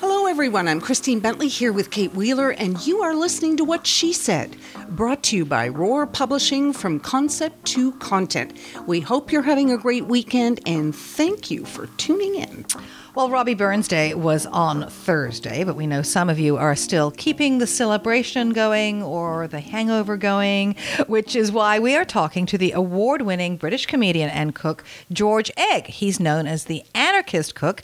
Hello, everyone. I'm Christine Bentley here with Kate Wheeler, and you are listening to What She Said, brought to you by Roar Publishing from concept to content. We hope you're having a great weekend, and thank you for tuning in. Well, Robbie Burns Day was on Thursday, but we know some of you are still keeping the celebration going or the hangover going, which is why we are talking to the award winning British comedian and cook, George Egg. He's known as the anarchist cook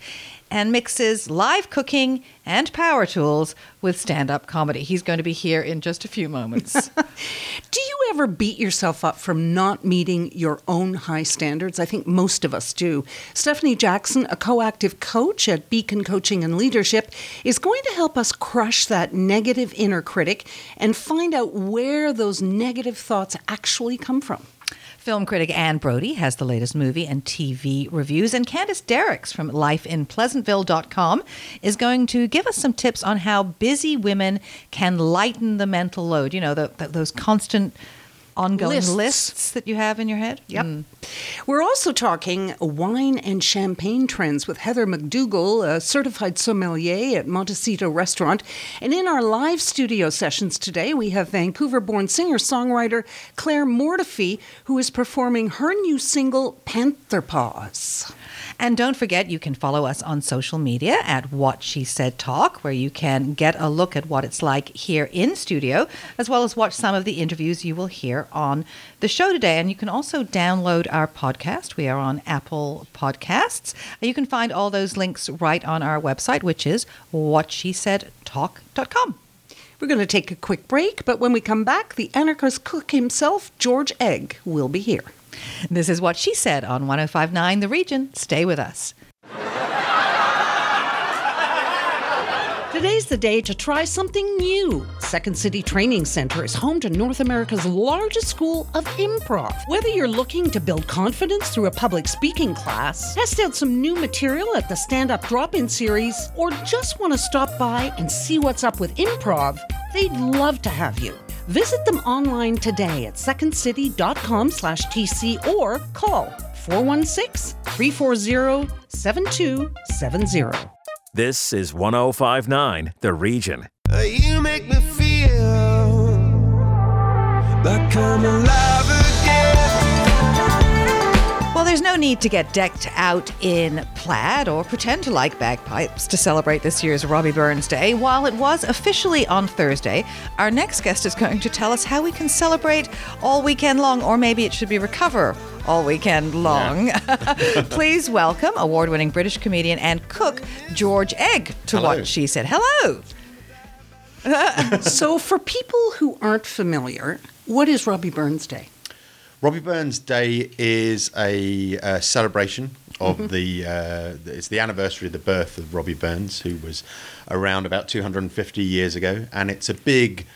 and mixes live cooking and power tools with stand up comedy. He's going to be here in just a few moments. Do you ever beat yourself up from not meeting your own high standards? I think most of us do. Stephanie Jackson, a co-active coach at Beacon Coaching and Leadership, is going to help us crush that negative inner critic and find out where those negative thoughts actually come from. Film critic Anne Brodie has the latest movie and TV reviews, and Candace Derickx from lifeinpleasantville.com is going to give us some tips on how busy women can lighten the mental load. You know, the, the, those constant ongoing Lists. lists. that you have in your head. Yep. Mm. We're also talking wine and champagne trends with Heather McDougall, a certified sommelier at Montecito Restaurant. And in our live studio sessions today, we have Vancouver born singer songwriter Claire Mortifee, who is performing her new single, Panther Paws. And don't forget, you can follow us on social media at What She Said Talk, where you can get a look at what it's like here in studio, as well as watch some of the interviews you will hear on the show today. And you can also download our podcast. We are on Apple Podcasts. You can find all those links right on our website, which is whatshesaidtalk.com. We're going to take a quick break, but when we come back, the anarchist cook himself, George Egg, will be here. This is what she said on 1059 The Region. Stay with us. Today's the day to try something new. Second City Training Center is home to North America's largest school of improv. Whether you're looking to build confidence through a public speaking class, test out some new material at the Stand Up Drop In series, or just want to stop by and see what's up with improv, they'd love to have you. Visit them online today at secondcity.com slash TC or call 416 340 7270. This is 1059 The Region. You make me feel like I'm alive no need to get decked out in plaid or pretend to like bagpipes to celebrate this year's Robbie Burns Day. While it was officially on Thursday, our next guest is going to tell us how we can celebrate all weekend long, or maybe it should be recover all weekend long. Please welcome award winning British comedian and cook George Egg to Hello. what she said. Hello. so, for people who aren't familiar, what is Robbie Burns Day? Robbie Burns Day is a uh, celebration of the. Uh, it's the anniversary of the birth of Robbie Burns, who was around about 250 years ago, and it's a big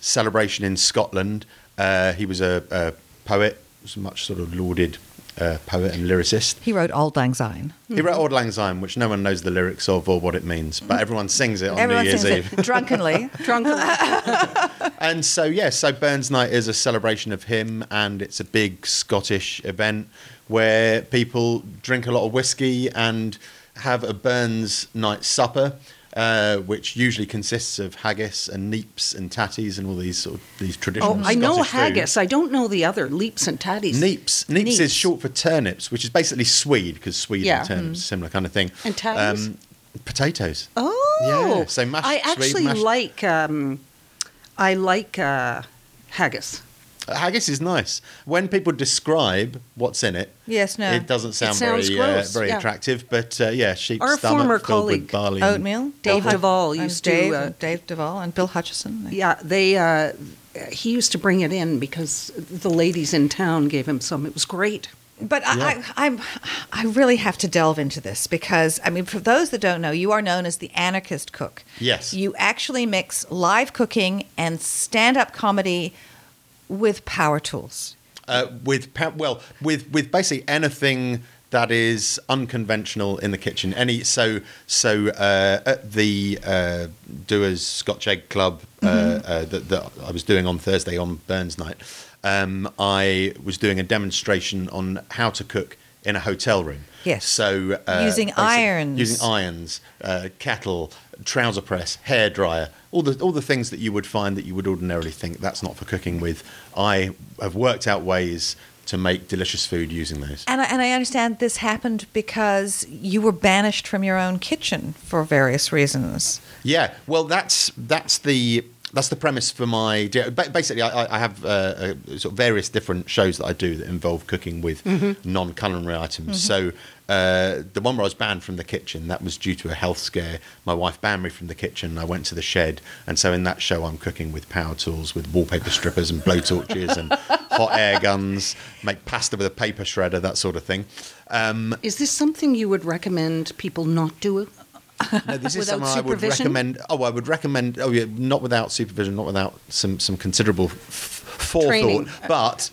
celebration in Scotland. Uh, he was a, a poet, was a much sort of lauded uh, poet and lyricist. He wrote Auld Lang Syne. He wrote Auld Lang Syne, which no one knows the lyrics of or what it means, but everyone sings it on Everyone New Year's sings Eve. it drunkenly. Drunken. And so, yes, so Burns Night is a celebration of him, and it's a big Scottish event where people drink a lot of whiskey and have a Burns Night supper, uh, which usually consists of haggis and neeps and tatties and all these sort of these traditional. Oh, I know haggis. food. I don't know the other leaps and tatties. Neeps. Neeps Neeps. is short for turnips, which is basically Swede because Swede Yeah. and turnips, similar kind of thing. Um, And tatties? potatoes. Oh, Yeah, so mashed I Swede, actually mashed- like. Um, I like uh, haggis. Haggis is nice. When people describe what's in it, Yes, no. it doesn't sound sounds very uh, very yeah. attractive. But uh, yeah, sheep's Our stomach former filled colleague, with barley. Oatmeal. Dave Bill Duvall and used to, Dave, uh, Dave Duvall and Bill Hutchison. Yeah, they. Uh, he used to bring it in because the ladies in town gave him some. It was great. But I, I, I'm, I really have to delve into this because, I mean, for those that don't know, you are known as the anarchist cook. Yes. You actually mix live cooking and stand up comedy with power tools. uh, with pa- well with with basically anything that is unconventional in the kitchen. Any so so uh, at the uh, Dewar's Scotch Egg Club uh, Mm-hmm. uh, that, that I was doing on Thursday on Burns Night, um, I was doing a demonstration on how to cook in a hotel room. Yes. So uh, Using irons. using irons, uh, kettle, trouser press, hair dryer, all the all the things that you would find that you would ordinarily think that's not for cooking with. I have worked out ways to make delicious food using those. And I, and I understand this happened because you were banished from your own kitchen for various reasons. Yeah, well, that's that's the that's the premise for my. Basically, I, I- have uh, uh, sort of various different shows that I do that involve cooking with non-culinary items. So uh, the one where I was banned from the kitchen that was due to a health scare. My wife banned me from the kitchen. I went to the shed, and so in that show, I'm cooking with power tools, with wallpaper strippers and blowtorches and hot air guns. Make pasta with a paper shredder, that sort of thing. Um, Is this something you would recommend people not do? No, this is something I would recommend. Oh, I would recommend. Oh, yeah, not without supervision, not without some some considerable f- forethought. Training. But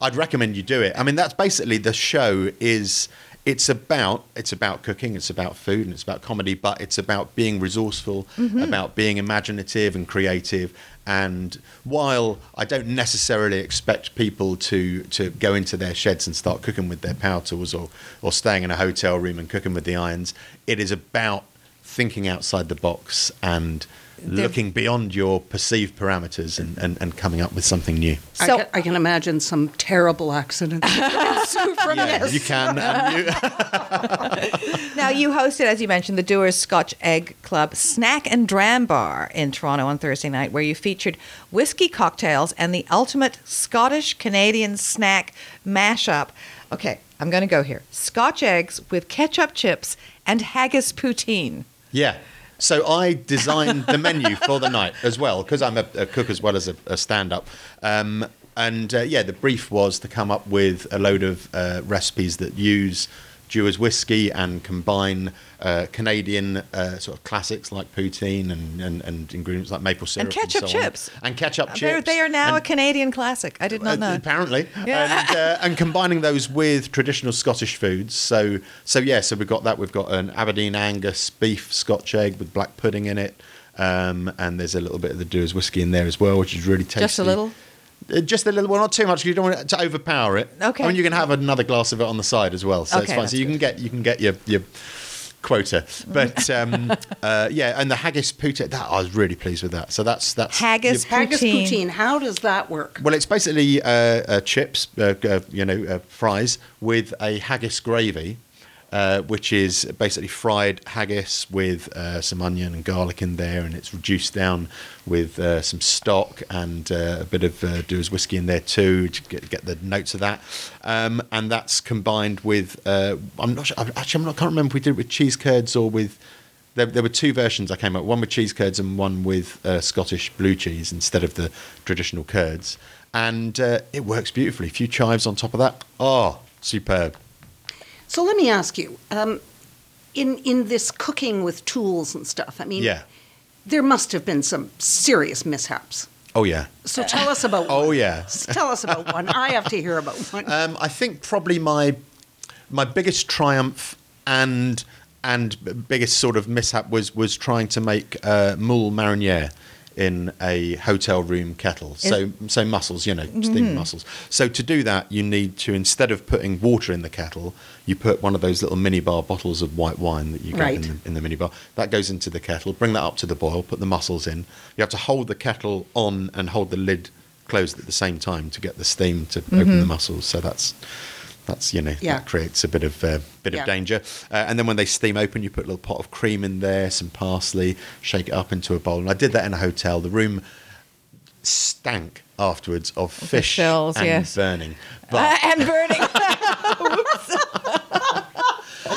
I'd recommend you do it. I mean, that's basically the show. Is it's about it's about cooking, it's about food, and it's about comedy. But it's about being resourceful, Mm-hmm. about being imaginative and creative. And while I don't necessarily expect people to to go into their sheds and start cooking with their power tools, or or staying in a hotel room and cooking with the irons, it is about thinking outside the box and looking beyond your perceived parameters and, and, and coming up with something new. I, So- can, I can imagine some terrible accidents ensue from Yeah, this. you can. Um, you, Now, you hosted, as you mentioned, the Dewar's Scotch Egg Club Snack and Dram Bar in Toronto on Thursday night, where you featured whiskey cocktails and the ultimate Scottish Canadian snack mashup. Okay, I'm going to go here Scotch eggs with ketchup chips and haggis poutine. Yeah. So I designed the menu for the night as well because I'm a, a cook as well as a, a stand-up. Um, and uh, yeah, the brief was to come up with a load of uh, recipes that use Dewar's whiskey and combine uh, Canadian uh, sort of classics like poutine and, and, and ingredients like maple syrup And ketchup so on. chips. and ketchup They're, chips. they are now and, a Canadian classic. I did not Uh, know. Apparently, Yeah. and, uh, and combining those with traditional Scottish foods. So, so yeah, so we've got that. We've got an Aberdeen Angus beef Scotch egg with black pudding in it, um, and there's a little bit of the Dewar's whiskey in there as well, which is really tasty. Just a little? Uh, Just a little, well, not too much. 'cause You don't want it to overpower it. Okay. I mean, you can have another glass of it on the side as well, so it's fine. So you can get you can get your your quota. But um, uh, yeah, and the haggis poutine, that I was really pleased with that. So that's that's Haggis your- Haggis Poutine. poutine. How does that work? well, it's basically uh, uh, chips, uh, uh, you know, uh, fries with a haggis gravy, uh, which is basically fried haggis with uh, some onion and garlic in there, and it's reduced down with uh, some stock and uh, a bit of uh, Dewar's whiskey in there too to get, get the notes of that. Um, and that's combined with, uh, I'm not sure, actually, I'm not, I can't remember if we did it with cheese curds or with there, there were two versions I came up one with cheese curds and one with uh, Scottish blue cheese instead of the traditional curds. And it works beautifully. A few chives on top of that. Oh, superb. So let me ask you, um, in in this cooking with tools and stuff. I mean, Yeah. there must have been some serious mishaps. Oh, yeah. So tell us about. Oh, one. yeah. Tell us about one. I have to hear about one. Um, I think probably my my biggest triumph and and biggest sort of mishap was was trying to make uh, moule marinière in a hotel room kettle. So so mussels, you know, steamed mm-hmm. mussels. So to do that, you need to instead of putting water in the kettle, you put one of those little minibar bottles of white wine that you get Right. in, the, in the minibar. That goes into the kettle. Bring that up to the boil. Put the mussels in. You have to hold the kettle on and hold the lid closed at the same time to get the steam to open the mm-hmm. mussels. So that's that's you know Yeah. that creates a bit of uh, bit Yeah. of danger. Uh, and then when they steam open, you put a little pot of cream in there, some parsley, shake it up into a bowl. And I did that in a hotel. The room stank afterwards of fish shells, and yes. burning. Uh, and burning.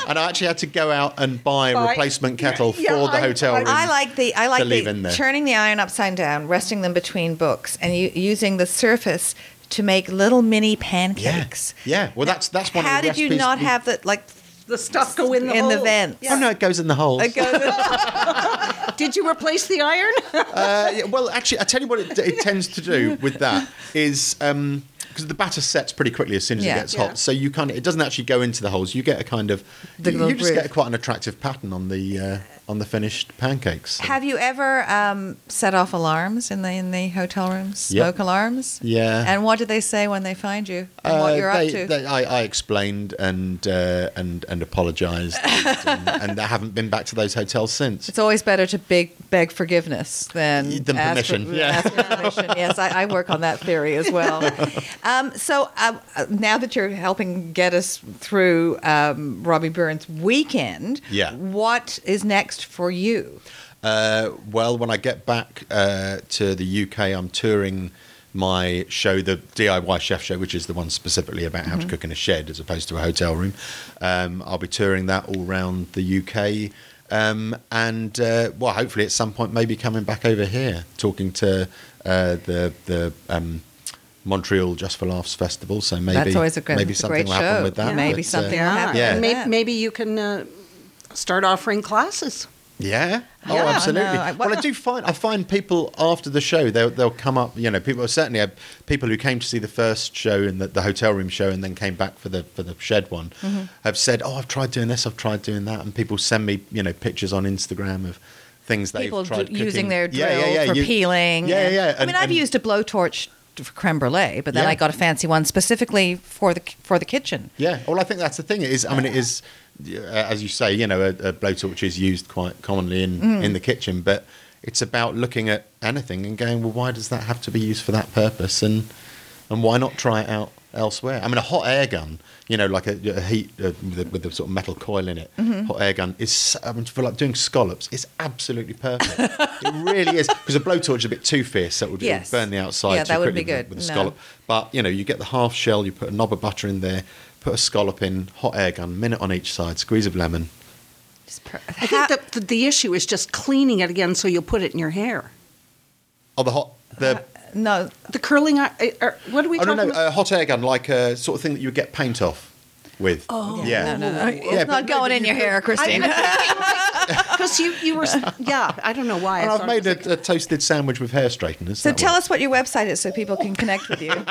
and I actually had to go out and buy a replacement kettle Yeah, for the I- hotel room. I like the I like to leave in the turning the iron upside down, resting them between books, and using the surface to make little mini pancakes. yeah. yeah. Well, that's that's one. How of the things. How did you not we- have the like the stuff go in the in the vents? Yeah. Oh no, it goes in the holes. it goes in- Did you replace the iron? Uh, yeah, well, actually, I tell you what it, it tends to do with that is because because the batter sets pretty quickly as soon as Yeah. it gets Yeah. hot. So you kind of it doesn't actually go into the holes. You get a kind of The you, you just groove. get quite an attractive pattern on the uh, on the finished pancakes. Have you ever um, set off alarms in the in the hotel rooms? Yep. Smoke alarms? Yeah. And what did they say when they find you? And what Uh, you're they, up to? they- I, I explained and uh, and and apologised, and, and I haven't been back to those hotels since. It's always better to beg, beg forgiveness than Than ask for- permission, yeah. permission. Yes, I, I work on that theory as well. Um, so uh, now that you're helping get us through um, Robbie Burns' weekend, Yeah. what is next for you? Uh, well, when I get back uh, to the UK, I'm touring my show, the DIY Chef Show, which is the one specifically about how to cook in a shed as opposed to a hotel room. Um, I'll be touring that all around the UK. Um, and uh, well, hopefully at some point, maybe coming back over here, talking to uh, the the um, Montreal Just for Laughs festival. So maybe That's always a great, maybe it's a something great will happen show. with that. Maybe but, uh, something will Yeah, happen. Yeah. Maybe, that. maybe you can uh, start offering classes. Yeah. Oh, Yeah, absolutely. no, I- well, I do find I find people after the show they'll they'll come up. You know, people certainly have people who came to see the first show and the, the hotel room show and then came back for the for the shed one Mm-hmm. have said, "Oh, I've tried doing this. I've tried doing that," and people send me you know pictures on Instagram of things they've People tried d- using their drill yeah, yeah, for you- peeling. Yeah, and- yeah. I mean, I've and- used a blowtorch for creme brulee, but then Yeah. I got a fancy one specifically for the for the kitchen. Yeah, well, I think that's the thing. It is, I mean, it is, uh, as you say, you know, a, a blowtorch is used quite commonly in, Mm. in the kitchen, but it's about looking at anything and going, well, why does that have to be used for that purpose, and and why not try it out elsewhere? I mean, a hot air gun, you know, like a, a heat uh, with, a, with a sort of metal coil in it, Mm-hmm. hot air gun is, I mean, for like doing scallops, it's absolutely perfect. it really is because a blowtorch is a bit too fierce, so it would, Yes. burn the outside. Yeah, that would be with- good. with a No. scallop. But you know, you get the half shell, you put a knob of butter in there, put a scallop in, hot air gun, minute on each side, squeeze of lemon. I think that the, the issue is just cleaning it again so you'll put it in your hair. Oh, the hot, the No, The curling, i- uh, uh, what are we oh no talking no, about? a hot air gun, like a sort of thing that you would get paint off with. Oh yeah, no, no, no. It's Yeah, but not going but in your could- hair, Christine. Because you, you were, yeah, I don't know why. I And I've made it was a, a toasted sandwich with hair straighteners. so tell works. us what your website is so people can connect with you.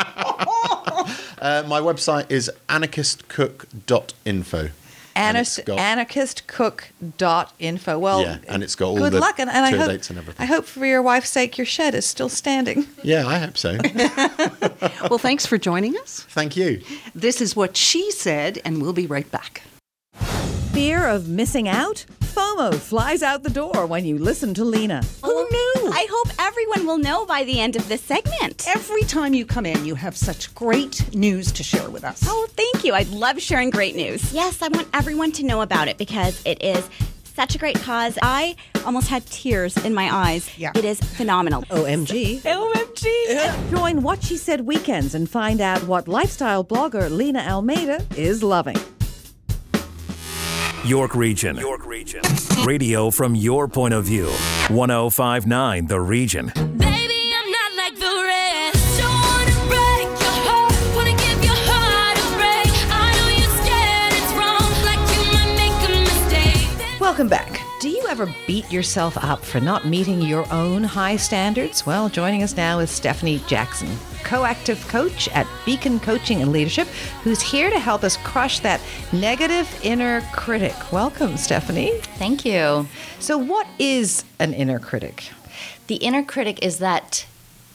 Uh, my website is anarchistcook.info. And Anarchist, got- anarchistcook.info. Well, Yeah, and it's got all good the luck, and, and I hope, dates and everything. I hope for your wife's sake your shed is still standing. Yeah, I hope so. Well, thanks for joining us. Thank you. This is what she said, and we'll be right back. Fear of missing out? FOMO flies out the door when you listen to Lena. Who oh, knew? I hope everyone will know by the end of this segment. Every time you come in, you have such great news to share with us. Oh, thank you. I love sharing great news. Yes, I want everyone to know about it because it is such a great cause. I almost had tears in my eyes. Yeah. It is phenomenal. OMG. OMG. Join What She Said Weekends and find out what lifestyle blogger Lena Almeida is loving. York Region. York Region. Radio from your point of view. 1059 The Region. Baby, I'm not like the rest. Don't wanna break your heart, wanna give your heart a break. I know you're scared it's wrong, like you might make a mistake. Welcome back. You ever beat yourself up for not meeting your own high standards? Well, joining us now is Stephanie Jackson, co-active coach at Beacon Coaching and Leadership, who's here to help us crush that negative inner critic. Welcome, Stephanie. Thank you. So, what is an inner critic? The inner critic is that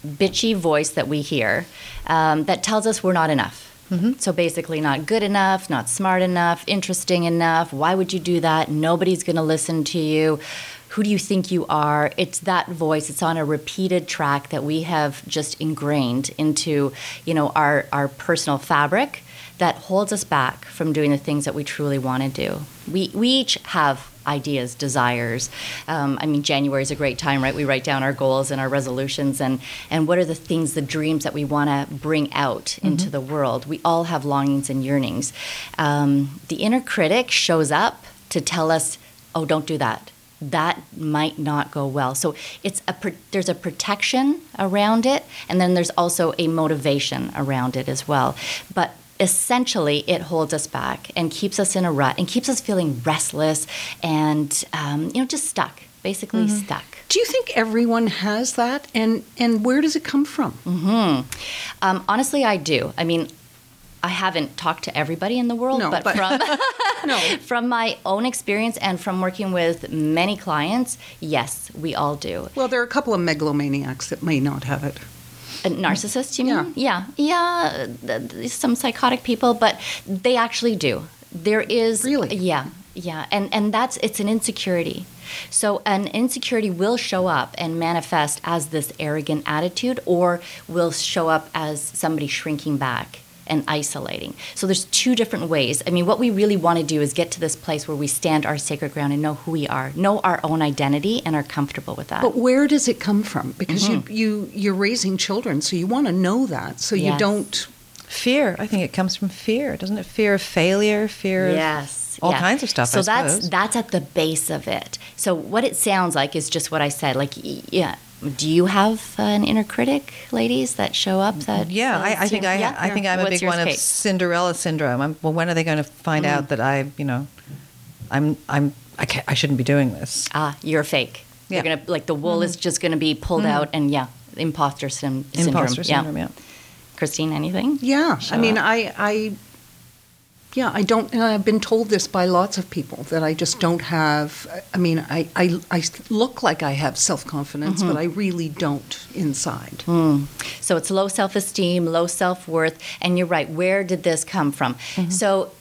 bitchy voice that we hear um, that tells us we're not enough. Mm-hmm. So basically, not good enough, not smart enough, interesting enough. Why would you do that? Nobody's going to listen to you. Who do you think you are? It's that voice. It's on a repeated track that we have just ingrained into, you know, our our personal fabric that holds us back from doing the things that we truly want to do. We we each have ideas, desires. Um, I mean, January is a great time, right? We write down our goals and our resolutions, and and what are the things, the dreams that we want to bring out into the world. We all have longings and yearnings. Um, the inner critic shows up to tell us, "Oh, don't do that." That might not go well. So it's a pr- there's a protection around it, and then there's also a motivation around it as well. But essentially it holds us back and keeps us in a rut and keeps us feeling restless and um, you know just stuck basically stuck Do you think everyone has that, and and where does it come from? hmm Um, honestly, I do. I mean, I haven't talked to everybody in the world, No, but, but- from No. from my own experience and from working with many clients, yes, we all do. Well, there are a couple of megalomaniacs that may not have it. Narcissists, you mean? Yeah, yeah. th- some psychotic people, but they actually do. There is Really? yeah, yeah, and and that's it's an insecurity. So an insecurity will show up and manifest as this arrogant attitude, or will show up as somebody shrinking back and isolating. So there's two different ways. I mean, what we really want to do is get to this place where we stand our sacred ground and know who we are, know our own identity, and are comfortable with that. But where does it come from? Because Mm-hmm. you you you're raising children, so you want to know that, so you Yes. don't. Fear. I think it comes from fear, doesn't it? Fear of failure, fear of Yes. all yeah. kinds of stuff. So I that's suppose. that's at the base of it. So what it sounds like is just what I said. Like, yeah. Do you have uh, an inner critic, ladies, that show up? That Yeah, I, I think you- I, yeah? I think I'm a big yours, one of Cinderella syndrome. I'm, well, when are they going to find Mm. out that I, you know, I'm, I'm, I, can't, I shouldn't be doing this? Ah, you're fake. Yeah. Mm-hmm. You're gonna like the wool is just gonna be pulled out, and yeah, imposter syn- syndrome. Imposter syndrome. Yeah. Christine, anything? Yeah, Show I mean, up. I I. Yeah, I don't. And I've been told this by lots of people that I just don't have. I mean, I I, I look like I have self confidence, Mm-hmm. but I really don't inside. Hmm. So it's low self esteem, low self worth, and you're right. Where did this come from? So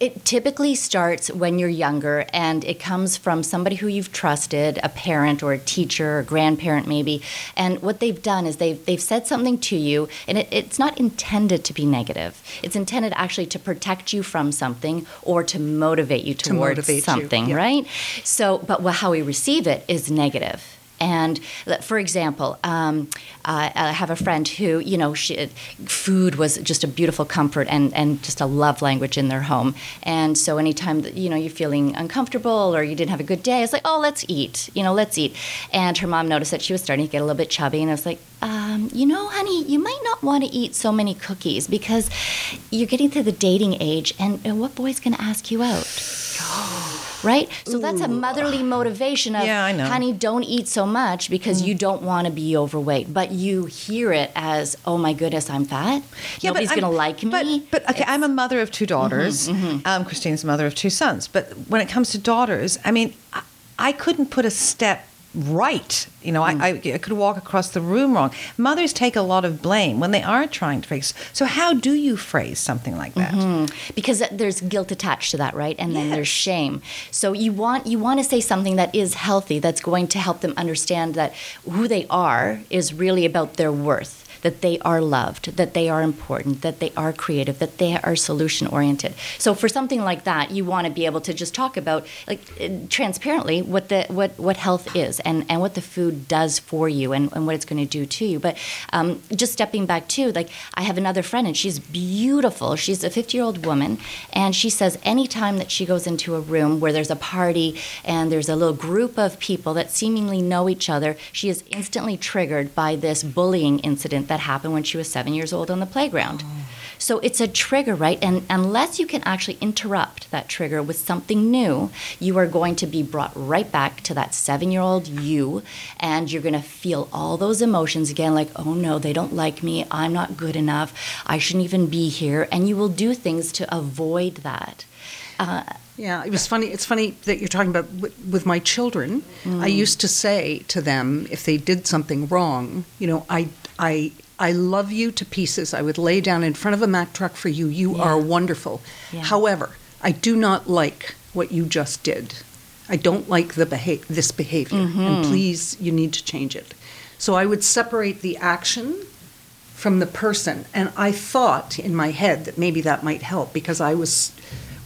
it typically starts when you're younger, and it comes from somebody who you've trusted, a parent or a teacher, or grandparent maybe. And what they've done is they've they've said something to you, and it, it's not intended to be negative. It's intended actually to protect you from something or to motivate you To towards motivate you, something, yeah. right? So, but how we receive it is negative. And for example, um, I I have a friend who, you know, she, food was just a beautiful comfort and, and just a love language in their home. And so anytime that, you know, you're feeling uncomfortable or you didn't have a good day, it's like, oh, let's eat, you know, let's eat. And her mom noticed that she was starting to get a little bit chubby. And I was like, um, you know, honey, you might not want to eat so many cookies because you're getting to the dating age and, and what boy's going to ask you out? right? So that's a motherly motivation of, Yeah, I know. honey, don't eat so much because you don't want to be overweight. But you hear it as, oh my goodness, I'm fat. Yeah, Nobody's going to like me. But, but okay, I'm a mother of two daughters. Mm-hmm, Um, Christine's a mother of two sons. But when it comes to daughters, I mean, I, I couldn't put a step right. You know, Mm. I, I, I could walk across the room wrong. Mothers take a lot of blame when they are trying to fix. So how do you phrase something like that? Mm-hmm. because there's guilt attached to that, right? And then there's shame. So you want you want to say something that is healthy, that's going to help them understand that who they are is really about their worth. That they are loved, that they are important, that they are creative, that they are solution oriented. So for something like that, you want to be able to just talk about like uh, transparently what the what what health is and and what the food does for you and, and what it's going to do to you. But um, just stepping back too, like I have another friend and she's beautiful. She's a 50 year old woman, and she says anytime that she goes into a room where there's a party and there's a little group of people that seemingly know each other, she is instantly triggered by this bullying incident that happened when she was seven years old on the playground. So it's a trigger, right? And unless you can actually interrupt that trigger with something new, you are going to be brought right back to that seven year old you, and you're going to feel all those emotions again like, oh no, they don't like me. I'm not good enough. I shouldn't even be here. And you will do things to avoid that. Uh, Yeah, it was funny. It's funny that you're talking about with, with my children. I mm. used to say to them if they did something wrong, you know, I, I, I love you to pieces. I would lay down in front of a Mack truck for you. You Yeah. are wonderful. Yeah. However, I do not like what you just did. I don't like the beha- this behavior, and mm-hmm. please, you need to change it. So I would separate the action from the person. And I thought in my head that maybe that might help because I was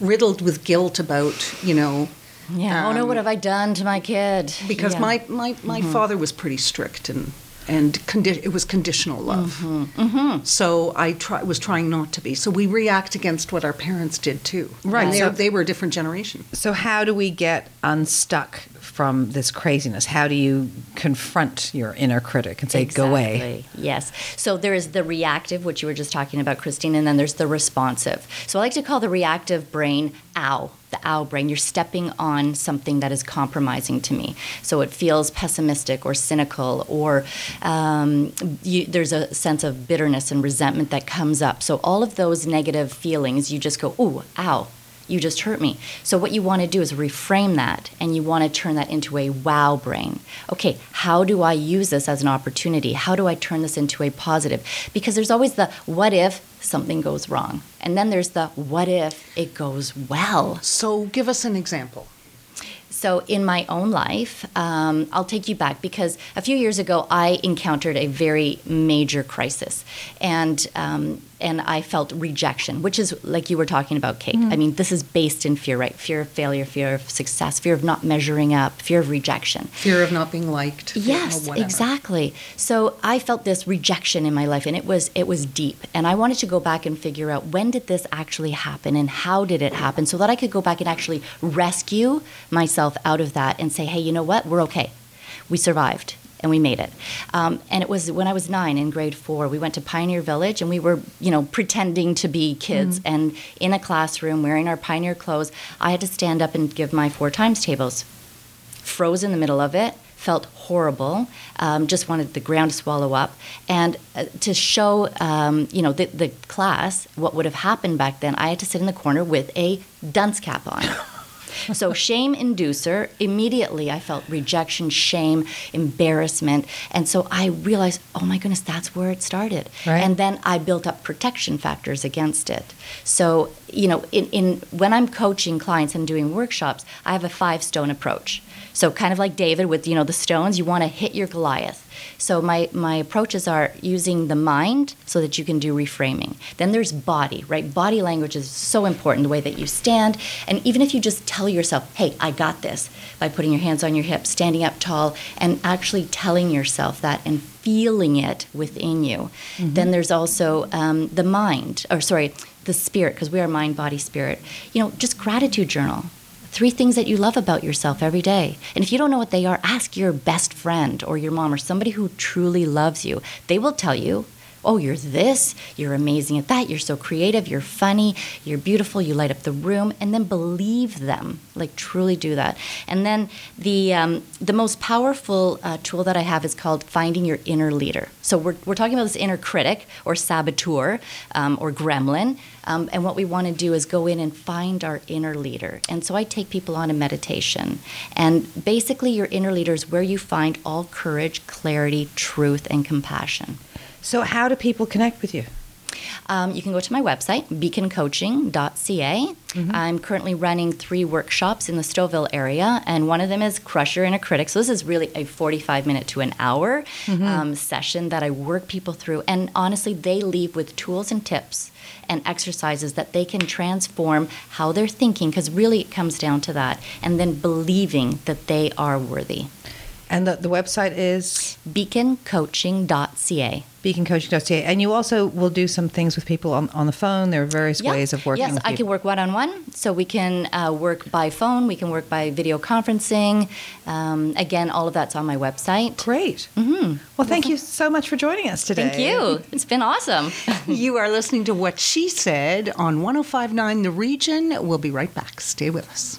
riddled with guilt about, you know, yeah. oh no, Um, what have I done to my kid? because Yeah. my, my, my father was pretty strict and and condi- it was conditional love. Mm-hmm. So I try, was trying not to be. So we react against what our parents did too. Right, And they, so- they were a different generation. So how do we get unstuck from this craziness? How do you confront your inner critic and say, go away? Yes. So there is the reactive, which you were just talking about, Christine, and then there's the responsive. So I like to call the reactive brain ow, the ow brain. You're stepping on something that is compromising to me. So it feels pessimistic or cynical, or um, you, there's a sense of bitterness and resentment that comes up. So all of those negative feelings, you just go, ooh, ow. You just hurt me. So, what you want to do is reframe that and you want to turn that into a wow brain. Okay, how do I use this as an opportunity? How do I turn this into a positive? Because there's always the what if something goes wrong, and then there's the what if it goes well. So give us an example. So, in my own life, um, I'll take you back because a few years ago I encountered a very major crisis, and um, and I felt rejection, which is like you were talking about, Kate. Mm-hmm. I mean, this is based in fear, right? Fear of failure, fear of success, fear of not measuring up, fear of rejection. Fear of not being liked. Yes, exactly. So I felt this rejection in my life, and it was it was deep. And I wanted to go back and figure out when did this actually happen, and how did it happen, so that I could go back and actually rescue myself out of that and say, hey, you know what? We're okay. We survived. And we made it. Um, and it was when I was nine in grade four. We went to Pioneer Village and we were, you know, pretending to be kids. And in a classroom wearing our Pioneer clothes, I had to stand up and give my four times tables froze in the middle of it, felt horrible, um, just wanted the ground to swallow up. And uh, to show, um, you know, the, the class what would have happened back then, I had to sit in the corner with a dunce cap on. so shame inducer immediately i felt rejection shame embarrassment. And so i realized oh my goodness that's where it started. Right. and then i built up protection factors against it. So you know in, in when i'm coaching clients and doing workshops i have a five stone approach so kind of like david with you know the stones you want to hit your goliath. So my my approaches are using the mind so that you can do reframing. Then there's body right? Body language is so important the way that you stand. And even if you just tell yourself hey i got this by putting your hands on your hips standing up tall and actually telling yourself that and feeling it within you. Then there's also um, the mind or sorry the spirit because we are mind body spirit. You know just gratitude journal Three things that you love about yourself every day. And if you don't know what they are, ask your best friend or your mom or somebody who truly loves you. They will tell you, oh, you're this, you're amazing at that, you're so creative, you're funny, you're beautiful, you light up the room, and then believe them. Like truly do that. And then the um, the most powerful uh, tool that I have is called finding your inner leader. So we're, we're talking about this inner critic or saboteur um, or gremlin. Um, and what we want to do is go in and find our inner leader. And so I take people on a meditation. And basically, your inner leader is where you find all courage, clarity, truth, and compassion. So, how do people connect with you? Um, you can go to my website, beaconcoaching.ca. I'm currently running three workshops in the Stouffville area, and one of them is Crusher Your a Critic. So, this is really a 45 minute to an hour um, session that I work people through. And honestly, they leave with tools and tips and exercises that they can transform how they're thinking, because really it comes down to that, and then believing that they are worthy. And the, the website is Beaconcoaching.ca. beaconcoaching.ca. And you also will do some things with people on, on the phone. There are various Yeah. ways of working Yes, with I can work one on one. So we can uh, work by phone, we can work by video conferencing. Um, again, all of that's on my website. Great. Mm-hmm. Well, thank you so much for joining us today. Thank you. It's been awesome. You are listening to What She Said on 1059 The Region. We'll be right back. Stay with us.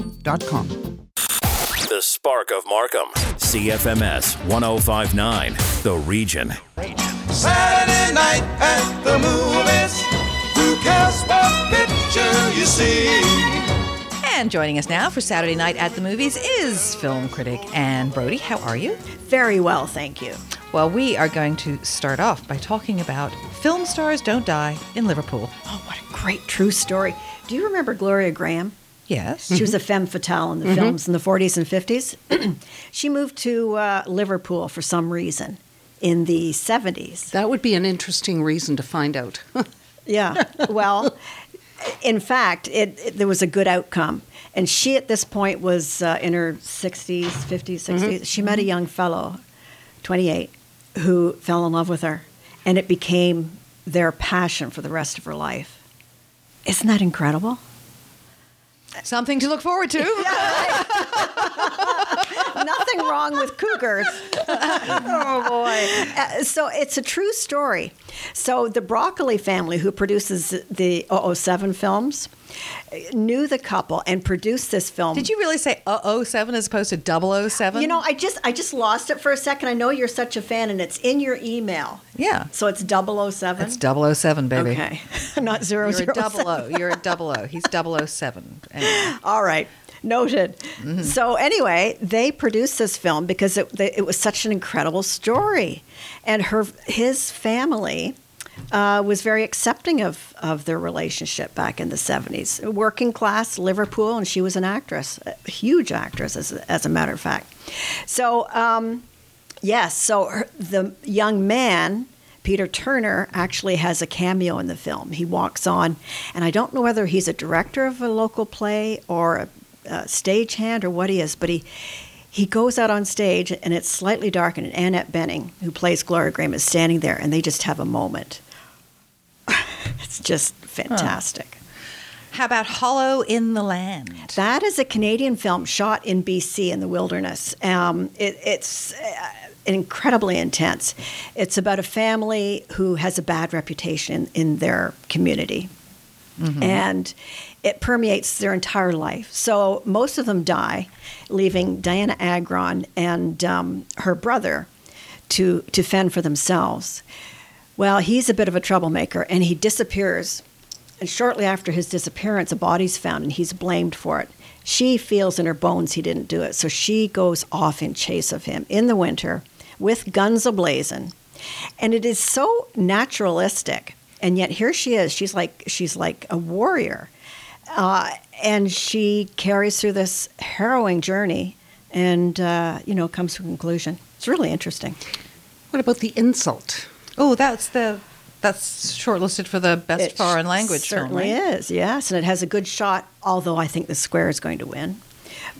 kearnsandco.com. The Spark of Markham. CFMS 1059, The Region. Saturday night at the movies. Who cares what picture you see? And joining us now for Saturday night at the movies is film critic Anne Brodie. How are you? Very well, thank you. Well, we are going to start off by talking about Film Stars Don't Die in Liverpool. Oh, what a great true story. Do you remember Gloria Grahame? Yes. She was a femme fatale in the Mhm. films in the 40s and 50s. she moved to uh, Liverpool for some reason in the 70s. That would be an interesting reason to find out. Yeah. Well, in fact, it, it- there was a good outcome. And she, at this point, was uh, in her 60s, 50s, 60s. Mhm. She met a young fellow, 28, who fell in love with her. And it became their passion for the rest of her life. Isn't that incredible? Something to look forward to. Nothing wrong with cougars. oh boy! Uh, so it's a true story. So the Broccoli family, who produces the 007 films, knew the couple and produced this film. Did you really say 007 as opposed to 007? You know, I just I just lost it for a second. I know you're such a fan, and it's in your email. Yeah. So it's 007. It's 007, baby. Okay, not zero You're a double O. You're a double O. He's 007. Anyway. All right. Noted. Mm-hmm. So anyway, they produced this film because it, they, it was such an incredible story, and her his family uh, was very accepting of of their relationship back in the seventies. Working class Liverpool, and she was an actress, a huge actress, as a, as a matter of fact. So um, yes, so her, the young man. Peter Turner actually has a cameo in the film. He walks on, and I don't know whether he's a director of a local play or a, a stagehand or what he is, but he he goes out on stage, and it's slightly dark, and Annette Bening, who plays Gloria Grahame, is standing there, and they just have a moment. it's just fantastic. How about Hollow in the Land? That is a Canadian film shot in BC in the wilderness. Um, it, it's uh, incredibly intense. It's about a family who has a bad reputation in their community. And it permeates their entire life. So most of them die, leaving Dianna Agron and um, her brother to, to fend for themselves. Well, he's a bit of a troublemaker and he disappears. And shortly after his disappearance, a body's found and he's blamed for it. She feels in her bones he didn't do it. So she goes off in chase of him in the winter with guns ablazing. And it is so naturalistic. And yet here she is. She's like she's like a warrior. Uh, and she carries through this harrowing journey and uh, you know comes to a conclusion. It's really interesting. What about the insult? Oh, that's the that's shortlisted for the best It foreign language certainly film. right? is, yes, and it has a good shot. Although I think the Square is going to win,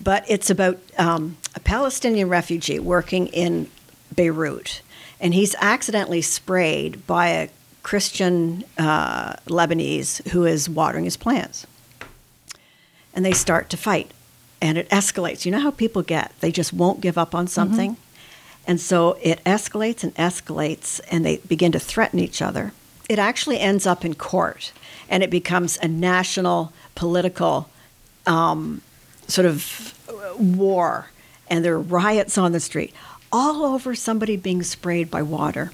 but it's about um, a Palestinian refugee working in Beirut, and he's accidentally sprayed by a Christian uh, Lebanese who is watering his plants, and they start to fight, and it escalates. You know how people get; they just won't give up on something. And so it escalates and escalates, and they begin to threaten each other. It actually ends up in court, and it becomes a national political um, sort of war, and there are riots on the street, all over somebody being sprayed by water.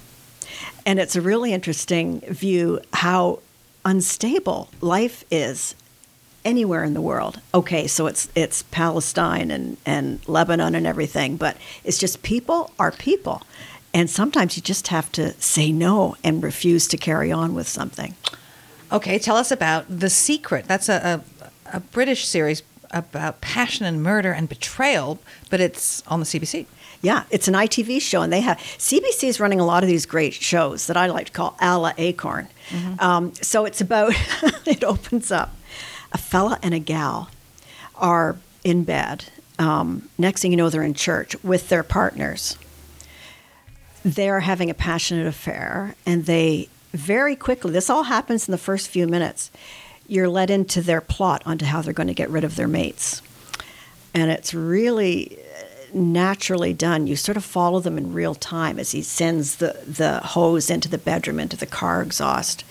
And it's a really interesting view how unstable life is anywhere in the world. Okay, so it's it's Palestine and, and Lebanon and everything, but it's just people are people. And sometimes you just have to say no and refuse to carry on with something. Okay, tell us about The Secret. That's a, a, a British series about passion and murder and betrayal, but it's on the CBC. Yeah, it's an ITV show, and they have CBC is running a lot of these great shows that I like to call a la Acorn. Um, so it's about it opens up a fella and a gal are in bed. Um, next thing you know, they're in church with their partners. They're having a passionate affair, and they very quickly. This all happens in the first few minutes. You're led into their plot onto how they're going to get rid of their mates, and it's really naturally done. You sort of follow them in real time as he sends the, the hose into the bedroom, into the car exhaust.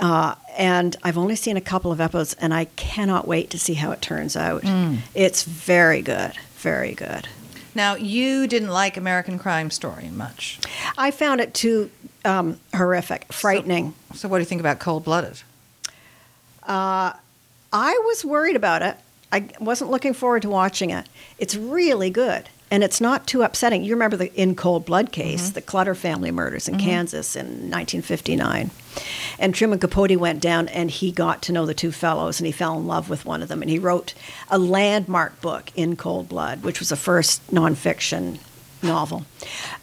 Uh, and I've only seen a couple of episodes, and I cannot wait to see how it turns out. Mm. It's very good, very good. Now, you didn't like American Crime Story much. I found it too um, horrific, frightening. So, what do you think about Cold Blooded? Uh, I was worried about it. I wasn't looking forward to watching it. It's really good. and it's not too upsetting. You remember the In Cold Blood case, Mm-hmm. the Clutter family murders in Kansas in 1959. And Truman Capote went down and he got to know the two fellows and he fell in love with one of them. And he wrote a landmark book, In Cold Blood, which was the first nonfiction novel.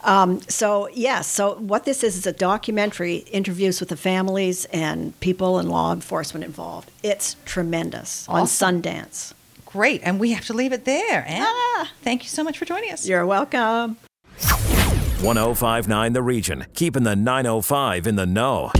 Um, so, yes, so what this is is a documentary, interviews with the families and people and law enforcement involved. It's tremendous on Sundance. Great. And we have to leave it there. Anne, thank you so much for joining us. You're welcome. 1059 The Region, keeping the 905 in the know.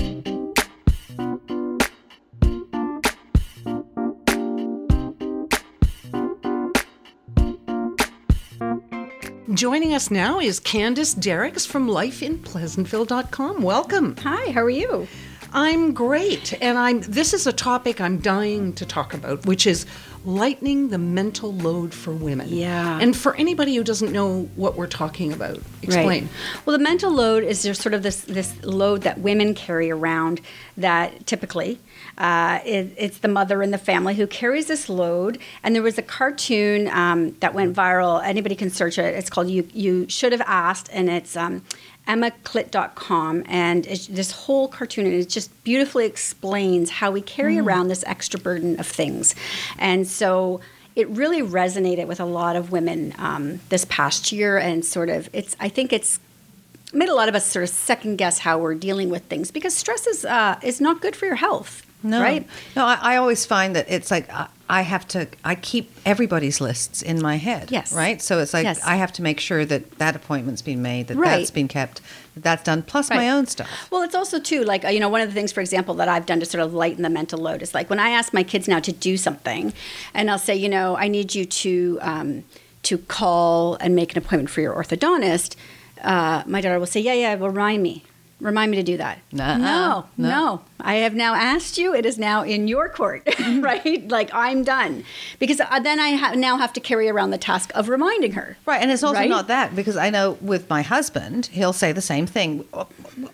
Joining us now is Candace Derickx from lifeinpleasantville.com. Welcome. Hi, how are you? I'm great. And I'm this is a topic I'm dying to talk about, which is lightening the mental load for women. Yeah. And for anybody who doesn't know what we're talking about, explain. Right. Well, the mental load is just sort of this this load that women carry around. That typically, uh, it, it's the mother in the family who carries this load. And there was a cartoon um, that went viral. Anybody can search it. It's called "You You Should Have Asked," and it's. Um, EmmaClit.com, and it's this whole cartoon, and it just beautifully explains how we carry around this extra burden of things. And so it really resonated with a lot of women um, this past year, and sort of, it's, I think it's made a lot of us sort of second guess how we're dealing with things because stress is, uh, is not good for your health. No, Right? No, I, I always find that it's like I, I have to. I keep everybody's lists in my head. Yes. Right. So it's like Yes. I have to make sure that that appointment's been made, that Right. that's been kept, that that's done, plus my own stuff. Well, it's also too like uh, you know one of the things, for example, that I've done to sort of lighten the mental load is like when I ask my kids now to do something, and I'll say, you know, I need you to um, to call and make an appointment for your orthodontist. Uh, my daughter will say, yeah, yeah, well, remind me. Remind me to do that. Nuh-uh. No, No. no. I have now asked you. It is now in your court, right? Like I'm done because uh, then I ha- now have to carry around the task of reminding her. Right, and it's also Right? not that because I know with my husband, he'll say the same thing,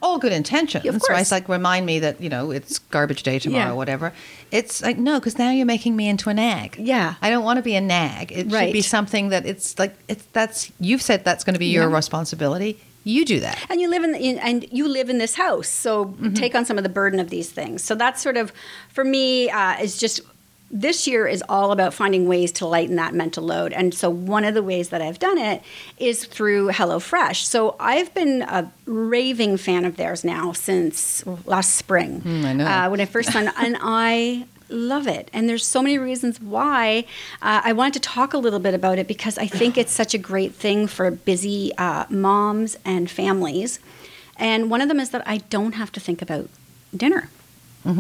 all good intentions. Of Right? course. It's like remind me that you know it's garbage day tomorrow, Yeah. or whatever. It's like no, because now you're making me into a nag. Yeah. I don't want to be a nag. It should be something that it's like it's that's you've said that's going to be your Yeah. responsibility. You do that. and you live in, in and you live in this house so Mm-hmm. take on some of the burden of these things so that's sort of for me uh, is just this year is all about finding ways to lighten that mental load and so one of the ways that i've done it is through HelloFresh. so i've been a raving fan of theirs now since last spring Mm, I know. uh, when i first signed and i love it and there's so many reasons why uh, i wanted to talk a little bit about it because i think it's such a great thing for busy uh, moms and families and one of them is that i don't have to think about dinner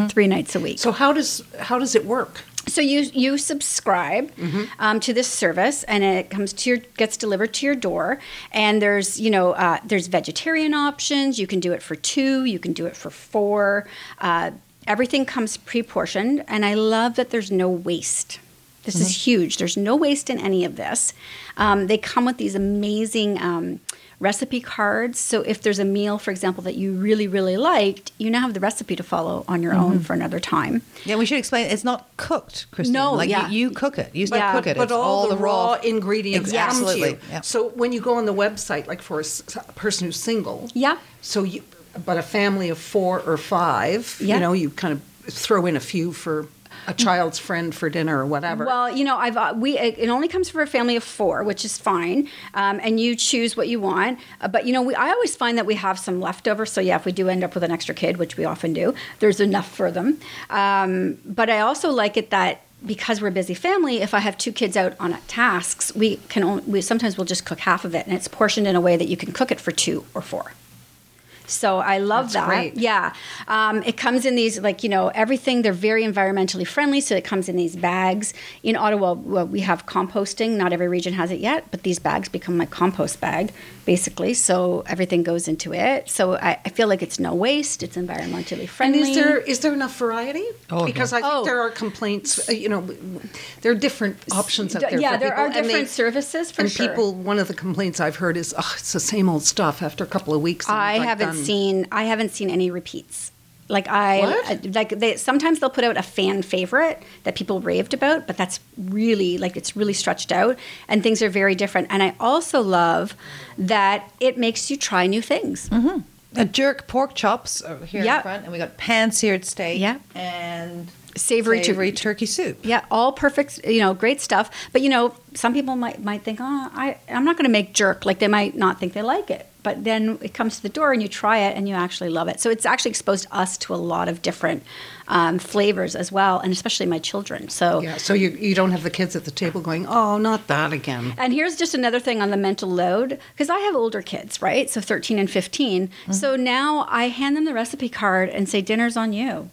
three nights a week So how does how does it work? so you you subscribe um, to this service, and it comes to your gets delivered to your door. And there's you know uh, there's vegetarian options. You can do it for two. You can do it for four. Uh, everything comes pre-portioned, and I love that there's no waste. This is huge. There's no waste in any of this. Um, they come with these amazing um, recipe cards. So if there's a meal, for example, that you really, really liked, you now have the recipe to follow on your own for another time. Yeah, we should explain. It's not cooked, Christine. No, like yeah. you, you cook it. You still Yeah. cook it. But it's all, the, raw, raw ingredients Ex- come to absolutely, you. yeah. So when you go on the website, like for a, s- a person who's single, Yeah. So you, but a family of four or five, Yeah. you know, you kind of throw in a few for a child's friend for dinner or whatever. Well, you know, I've uh, we it it only comes for a family of four, which is fine, um, and you choose what you want. Uh, but you know, we I always find that we have some leftover. So yeah, if we do end up with an extra kid, which we often do, there's enough for them. Um, but I also like it that. Because we're a busy family, if I have two kids out on tasks, we can only, we sometimes we'll just cook half of it, and it's portioned in a way that you can cook it for two or four. So I love That's that. great. Yeah. Um, it comes in these, like, you know, everything, they're very environmentally friendly. So it comes in these bags. In Ottawa, well, we have composting. Not every region has it yet, but these bags become my compost bag, basically. So everything goes into it. So I, I feel like it's no waste, it's environmentally friendly. and is there is there enough variety? Oh, because yeah. I think Oh. there are complaints. uh, You know, there are different options out there. yeah, for there people, are and they- different services for and sure. people, one of the complaints I've heard is, oh, it's the same old stuff after a couple of weeks. I like haven't done. Seen I haven't seen any repeats. Like I What? like they sometimes they'll put out a fan favorite that people raved about, but that's really like it's really stretched out and things are very different. And I also love that it makes you try new things. Mm-hmm. A jerk pork chops here Yeah. in front, and we got pan-seared steak. Yeah. and Savory, tur- turkey soup. Yeah, all perfect, you know, great stuff. But you know, some people might might think, oh, I I'm not going to make jerk. Like they might not think they like it. But then it comes to the door and you try it and you actually love it. So it's actually exposed us to a lot of different um, flavors as well, and especially my children. So Yeah, so you, you don't have the kids at the table going, oh, not that again. And here's just another thing on the mental load because I have older kids, right? So 13 and 15. So now I hand them the recipe card and say, dinner's on you.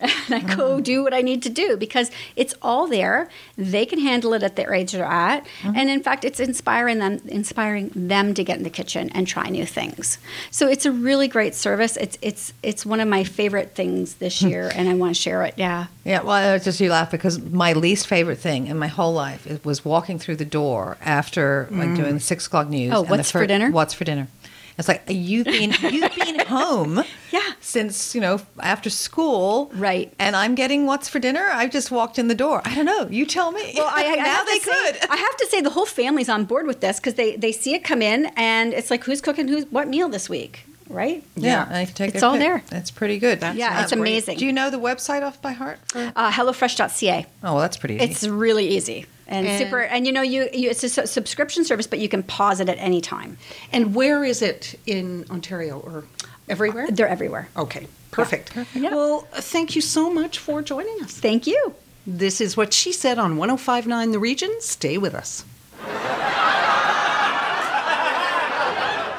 And I go mm. do what I need to do because it's all there. They can handle it at their age they're at, mm-hmm. and in fact, it's inspiring them, inspiring them to get in the kitchen and try new things. So it's a really great service. It's it's it's one of my favorite things this hmm. year, and I want to share it. Yeah. Yeah, well, it's just you laugh because my least favorite thing in my whole life was walking through the door after like Mm. doing the six o'clock news. Oh, what's for dinner? What's for dinner? It's like you've been you've been home, yeah, since you know after school, right? And I'm getting what's for dinner. I've just walked in the door. I don't know. You tell me. Well, I, I now they say, could. I have to say the whole family's on board with this because they they see it come in and it's like who's cooking who's what meal this week, right? Yeah, and I can take It's all pick. there. That's pretty good. Yeah, it's great. amazing. Do you know the website off by heart? Uh, HelloFresh.ca. Oh, well, that's pretty easy. It's really easy and, And- super. And you know, you, you it's a su- subscription service, but you can pause it at any time. And where is it in Ontario or everywhere? They're everywhere. Okay, perfect. Well, thank you so much for joining us. Thank you. This is what she said on 1059 The Region. Stay with us.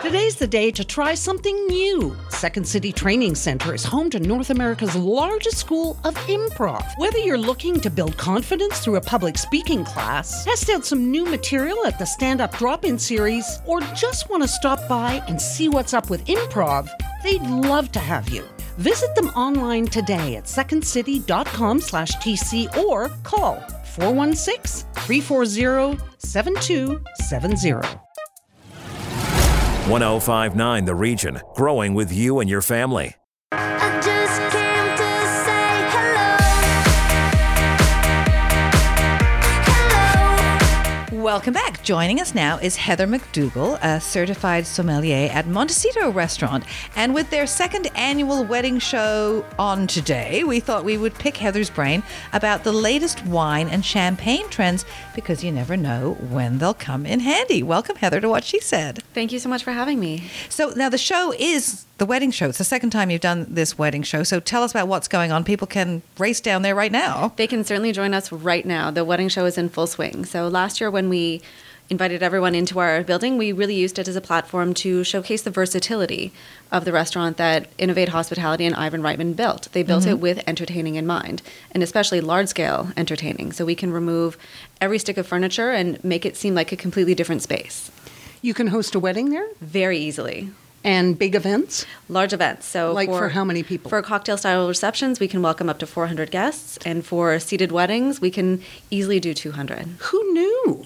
Today's the day to try something new. Second City Training Center is home to North America's largest school of improv. Whether you're looking to build confidence through a public speaking class, test out some new material at the Stand Up Drop In series, or just want to stop by and see what's up with improv, they'd love to have you. Visit them online today at secondcity.com slash TC or call 416 340 7270. 1059 The Region, growing with you and your family. Welcome back. Joining us now is Heather McDougall, a certified sommelier at Montecito Restaurant. And with their second annual wedding show on today, we thought we would pick Heather's brain about the latest wine and champagne trends because you never know when they'll come in handy. Welcome, Heather, to What She Said. Thank you so much for having me. So now the show is the wedding show. It's the second time you've done this wedding show. So tell us about what's going on. People can race down there right now. They can certainly join us right now. The wedding show is in full swing. So last year, when we invited everyone into our building, we really used it as a platform to showcase the versatility of the restaurant that Innovate Hospitality and Ivan Reitman built. They built Mhm. it with entertaining in mind, and especially large scale entertaining. So we can remove every stick of furniture and make it seem like a completely different space. You can host a wedding there? Very easily. And big events? Large events. So Like for how many people? For cocktail style receptions, we can welcome up to 400 guests, and for seated weddings, we can easily do 200. Who knew?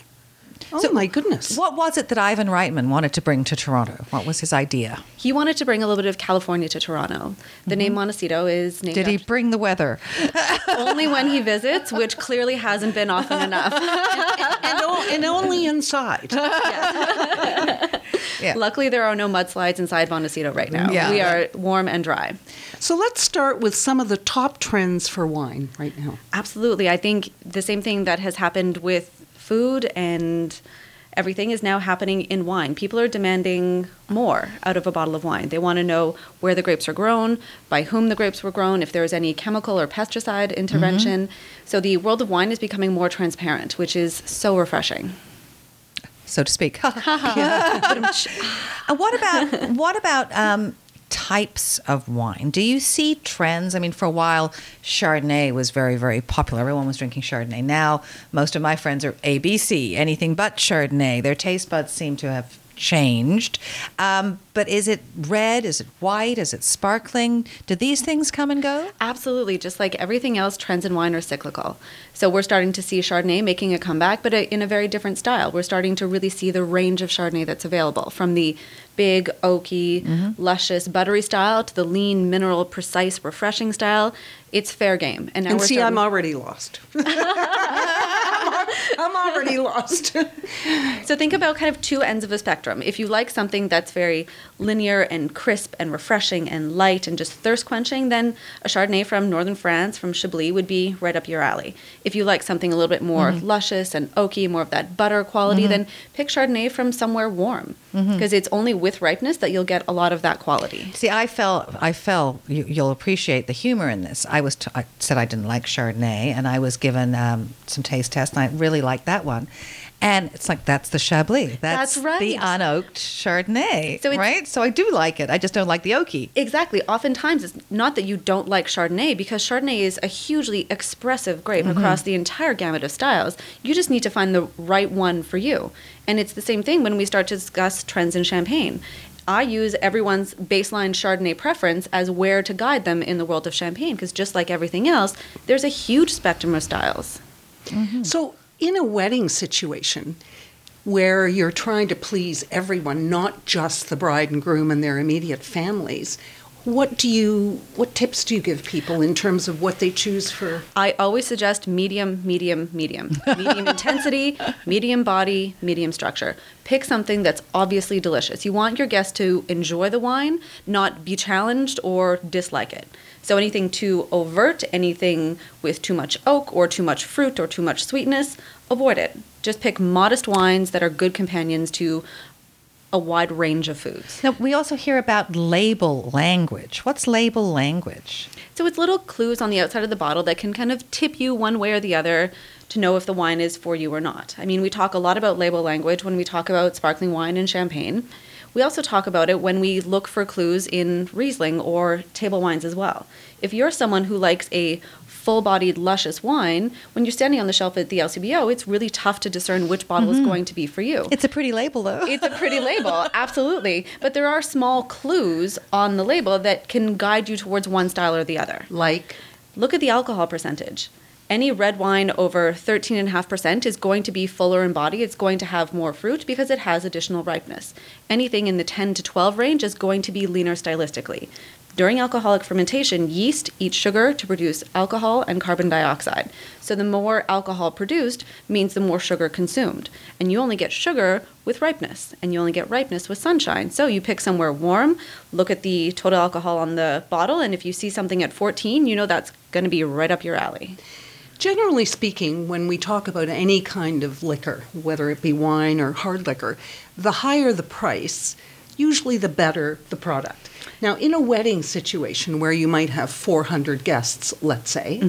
Oh my goodness. What was it that Ivan Reitman wanted to bring to Toronto? What was his idea? He wanted to bring a little bit of California to Toronto. The mm-hmm. name Montecito is named Did he bring the weather? only when he visits, which clearly hasn't been often enough. and, o- and only inside. Yeah. Luckily, there are no mudslides inside Montecito right now. Yeah. We are warm and dry. So let's start with some of the top trends for wine right now. Absolutely. I think the same thing that has happened with food and everything is now happening in wine. People are demanding more out of a bottle of wine. They want to know where the grapes are grown, by whom the grapes were grown, if there is any chemical or pesticide intervention. So the world of wine is becoming more transparent, which is so refreshing. so to speak. and what about what about um, types of wine? Do you see trends? I mean, for a while, Chardonnay was very, very popular. Everyone was drinking Chardonnay. Now, most of my friends are ABC, anything but Chardonnay. Their taste buds seem to have changed. Um, but is it red? Is it white? Is it sparkling? Do these things come and go? Absolutely. Just like everything else, trends in wine are cyclical. So we're starting to see Chardonnay making a comeback, but in a very different style. We're starting to really see the range of Chardonnay that's available from the big, oaky, Mm-hmm. luscious, buttery style to the lean, mineral, precise, refreshing style. It's fair game. And now and we're see, starting- I'm already lost. I'm already lost. So think about kind of two ends of a spectrum. If you like something that's very linear and crisp and refreshing and light and just thirst quenching, then a Chardonnay from northern France, from Chablis, would be right up your alley. If you like something a little bit more Mhm. luscious and oaky, more of that butter quality, Mhm. then pick Chardonnay from somewhere warm because it's only with ripeness that you'll get a lot of that quality. See, I felt, I felt you, you'll appreciate the humor in this. I was, t- I said I didn't like Chardonnay, and I was given um, some taste tests, and I really liked that one. And it's like that's the Chablis. That's, That's right. the unoaked Chardonnay, So right? So I do like it. I just don't like the oaky. Exactly. Oftentimes, it's not that you don't like Chardonnay because Chardonnay is a hugely expressive grape Mhm. across the entire gamut of styles. You just need to find the right one for you. And it's the same thing when we start to discuss trends in champagne. I use everyone's baseline Chardonnay preference as where to guide them in the world of champagne because just like everything else, there's a huge spectrum of styles. So, in a wedding situation where you're trying to please everyone, not just the bride and groom and their immediate families, what do you what tips do you give people in terms of what they choose for I always suggest medium, medium, medium. Medium intensity, medium body, medium structure. Pick something that's obviously delicious. You want your guests to enjoy the wine, not be challenged or dislike it. So anything too overt, anything with too much oak or too much fruit or too much sweetness, avoid it. Just pick modest wines that are good companions to a wide range of foods. Now, we also hear about label language. What's label language? So it's little clues on the outside of the bottle that can kind of tip you one way or the other to know if the wine is for you or not. I mean, we talk a lot about label language when we talk about sparkling wine and champagne. We also talk about it when we look for clues in Riesling or table wines as well. If you're someone who likes a full bodied, luscious wine, when you're standing on the shelf at the LCBO, it's really tough to discern which bottle Mhm. is going to be for you. It's a pretty label, though. It's a pretty label, absolutely. But there are small clues on the label that can guide you towards one style or the other. Like? Look at the alcohol percentage. Any red wine over 13.5% is going to be fuller in body. It's going to have more fruit because it has additional ripeness. Anything in the 10 to 12 range is going to be leaner stylistically. During alcoholic fermentation, yeast eats sugar to produce alcohol and carbon dioxide. So the more alcohol produced means the more sugar consumed. And you only get sugar with ripeness, and you only get ripeness with sunshine. So you pick somewhere warm, look at the total alcohol on the bottle, and if you see something at 14, you know that's going to be right up your alley. Generally speaking, when we talk about any kind of liquor, whether it be wine or hard liquor, the higher the price, usually the better the product. Now, in a wedding situation where you might have 400 guests, let's say,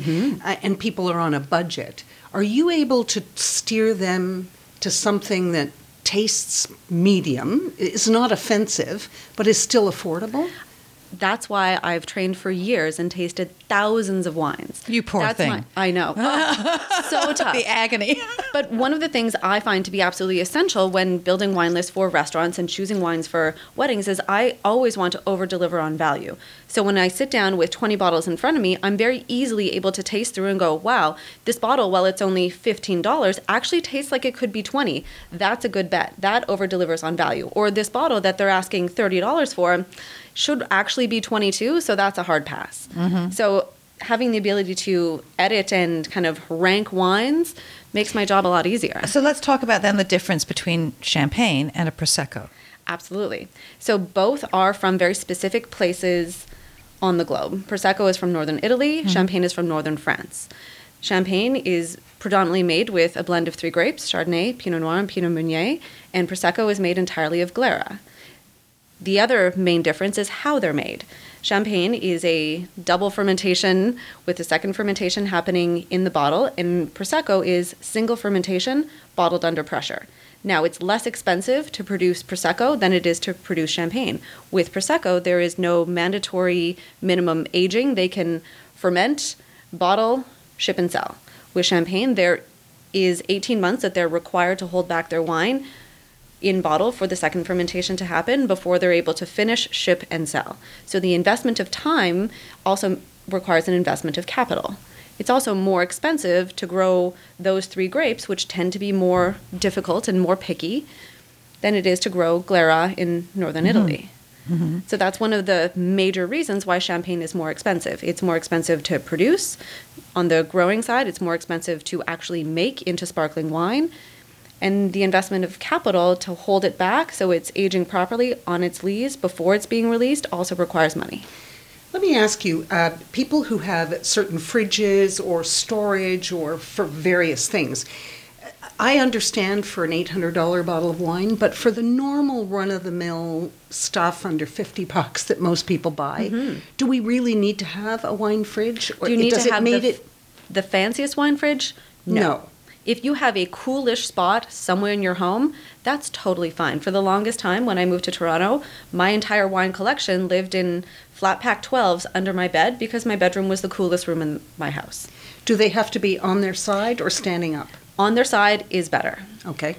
uh, and people are on a budget, are you able to steer them to something that tastes medium, is not offensive, but is still affordable? That's why I've trained for years and tasted thousands of wines. You poor That's thing. my- I know. so tough. The agony. but one of the things I find to be absolutely essential when building wine lists for restaurants and choosing wines for weddings is I always want to over deliver on value. So when I sit down with 20 bottles in front of me, I'm very easily able to taste through and go, wow, this bottle, while it's only $15, actually tastes like it could be 20. That's a good bet. That over delivers on value. Or this bottle that they're asking $30 for should actually be 22, so that's a hard pass. Mhm. So having the ability to edit and kind of rank wines makes my job a lot easier. So let's talk about then the difference between champagne and a prosecco. Absolutely. So both are from very specific places on the globe. Prosecco is from northern Italy, Mhm. Champagne is from northern France. Champagne is predominantly made with a blend of three grapes, Chardonnay, Pinot Noir, and Pinot Meunier, and Prosecco is made entirely of Glera. The other main difference is how they're made. Champagne is a double fermentation with the second fermentation happening in the bottle, and Prosecco is single fermentation bottled under pressure. Now, it's less expensive to produce Prosecco than it is to produce champagne. With Prosecco, there is no mandatory minimum aging. They can ferment, bottle, ship, and sell. With champagne, there is 18 months that they're required to hold back their wine in bottle for the second fermentation to happen before they're able to finish, ship, and sell. So the investment of time also requires an investment of capital. It's also more expensive to grow those three grapes, which tend to be more difficult and more picky, than it is to grow Glera in northern mm-hmm. Italy. Mm-hmm. So that's one of the major reasons why champagne is more expensive. It's more expensive to produce. On the growing side, it's more expensive to actually make into sparkling wine. And the investment of capital to hold it back so it's aging properly on its lees before it's being released also requires money. Let me ask you uh, people who have certain fridges or storage or for various things. I understand for an $800 bottle of wine, but for the normal run of the mill stuff under 50 bucks that most people buy, do we really need to have a wine fridge? Do you need does to it have made the, it the fanciest wine fridge? No. If you have a coolish spot somewhere in your home, that's totally fine. For the longest time, when I moved to Toronto, my entire wine collection lived in flat pack 12s under my bed because my bedroom was the coolest room in my house. Do they have to be on their side or standing up? On their side is better. Okay.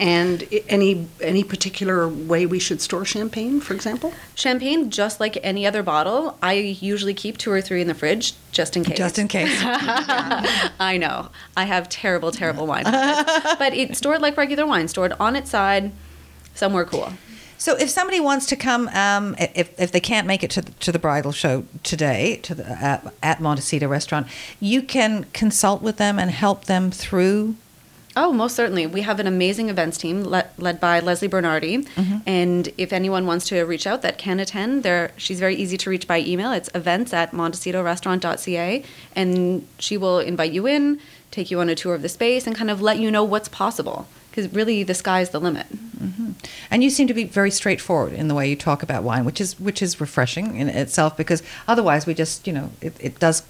And any any particular way we should store champagne, for example? Champagne, just like any other bottle, I usually keep two or three in the fridge just in case. Just in case. I know. I have terrible, terrible wine. but it's stored like regular wine, stored on its side, somewhere cool. So, if somebody wants to come, um, if, if they can't make it to the, to the bridal show today, to the at, at Montecito Restaurant, you can consult with them and help them through. Oh, most certainly. We have an amazing events team le- led by Leslie Bernardi. Mm-hmm. And if anyone wants to reach out that can attend, there she's very easy to reach by email. It's events at montecitorestaurant.ca. And she will invite you in, take you on a tour of the space, and kind of let you know what's possible. Because really, the sky's the limit. Mm-hmm. And you seem to be very straightforward in the way you talk about wine, which is which is refreshing in itself. Because otherwise, we just you know it, it does.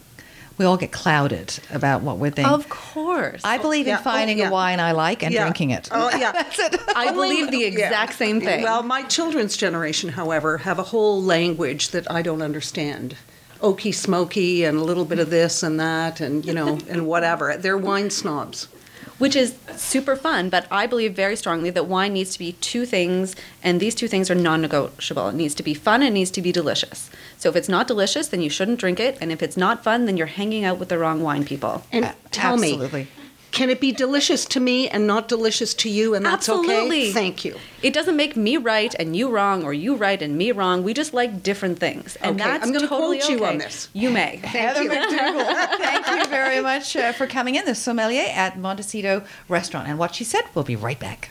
We all get clouded about what we're thinking. Of course. I believe Yeah. in finding Oh, yeah. a wine I like and Yeah. drinking it. Oh, yeah. That's it. I believe the exact same thing. Well, my children's generation, however, have a whole language that I don't understand. Oaky smoky and a little bit of this and that and, you know, and whatever. They're wine snobs. which is super fun. But I believe very strongly that wine needs to be two things, and these two things are non negotiable. It needs to be fun, and it needs to be delicious. So if it's not delicious, then you shouldn't drink it. And if it's not fun, then you're hanging out with the wrong wine people. And tell absolutely. me, can it be delicious to me and not delicious to you and that's Absolutely. okay? Thank you. It doesn't make me right and you wrong, or you right and me wrong. We just like different things, and Okay, that's I'm gonna totally quote you okay. on this. You may. Heather McDougall, thank you very much uh, for coming in. The sommelier at Montecito Restaurant. And what she said, we'll be right back.